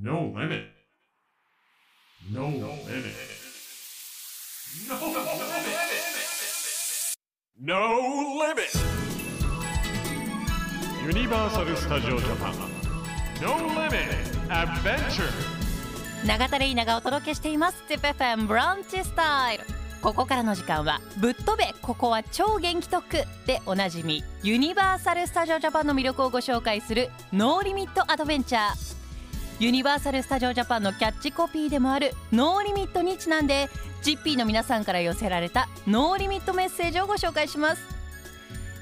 No limit. No limit. No limit. No limit. ユニバーサル・スタジオ・ジャパン No Limit Adventure 永田レイナがお届けしています ZIPFM ブランチスタイルここからの時間はぶっ飛べここは超元気特でおなじみユニバーサル・スタジオ・ジャパンの魅力をご紹介するノーリミット・アドベンチャーユニバーサル・スタジオ・ジャパンのキャッチコピーでもある No Limit にちなんでジッピーの皆さんから寄せられた No Limit メッセージをご紹介します。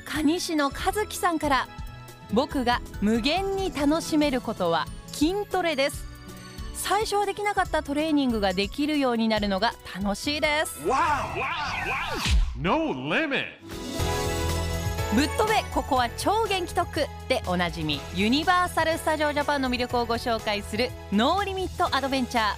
可児市の和樹さんから僕が無限に楽しめることは筋トレです。最初はできなかったトレーニングができるようになるのが楽しいです。No Limit. ぶっ飛べここは超元気特区でおなじみユニバーサル・スタジオ・ジャパンの魅力をご紹介する No Limit Adventure。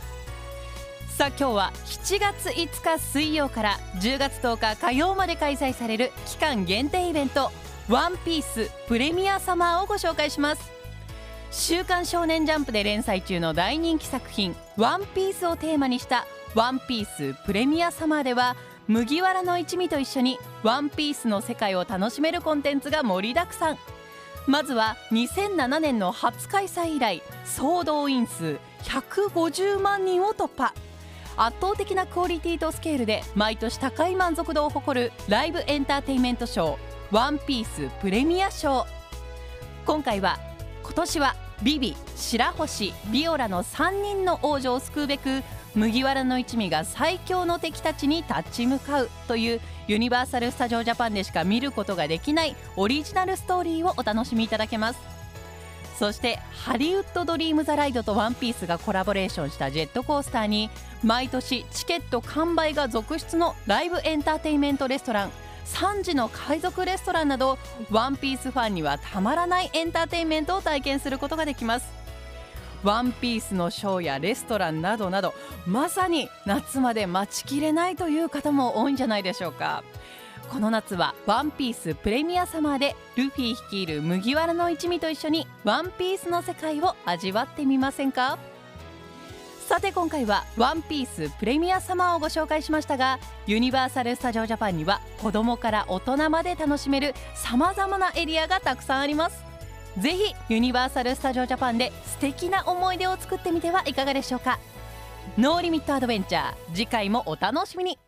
さあ今日は7月5日水曜から10月10日火曜まで開催される期間限定イベントワンピースプレミアサマーをご紹介します。週刊少年ジャンプで連載中の大人気作品ワンピースをテーマにしたワンピースプレミアサマーでは麦わらの一味と一緒にワンピースの世界を楽しめるコンテンツが盛りだくさん。まずは2007年の初開催以来総動員数150万人を突破。圧倒的なクオリティとスケールで毎年高い満足度を誇るライブエンターテインメントショー「ワンピースプレミア賞」今回は今年はビビ白星ビオラの3人の王女を救うべく麦わらの一味が最強の敵たちに立ち向かうというユニバーサル・スタジオ・ジャパンでしか見ることができないオリジナルストーリーをお楽しみいただけます。そしてハリウッド・ドリーム・ザ・ライドとワンピースがコラボレーションしたジェットコースターに毎年チケット完売が続出のライブエンターテインメントレストラン。3時の海賊レストランなどワンピースファンにはたまらないエンターテインメントを体験することができます。ワンピースのショーやレストランなどなどまさに夏まで待ちきれないという方も多いんじゃないでしょうか。この夏はワンピースプレミアサマーでルフィ率いる麦わらの一味と一緒にワンピースの世界を味わってみませんか？さて今回はワンピースプレミアサマーをご紹介しましたがユニバーサル・スタジオ・ジャパンには子供から大人まで楽しめるさまざまなエリアがたくさんあります。ぜひユニバーサル・スタジオ・ジャパンで素敵な思い出を作ってみてはいかがでしょうか。 No Limit Adventure。次回もお楽しみに。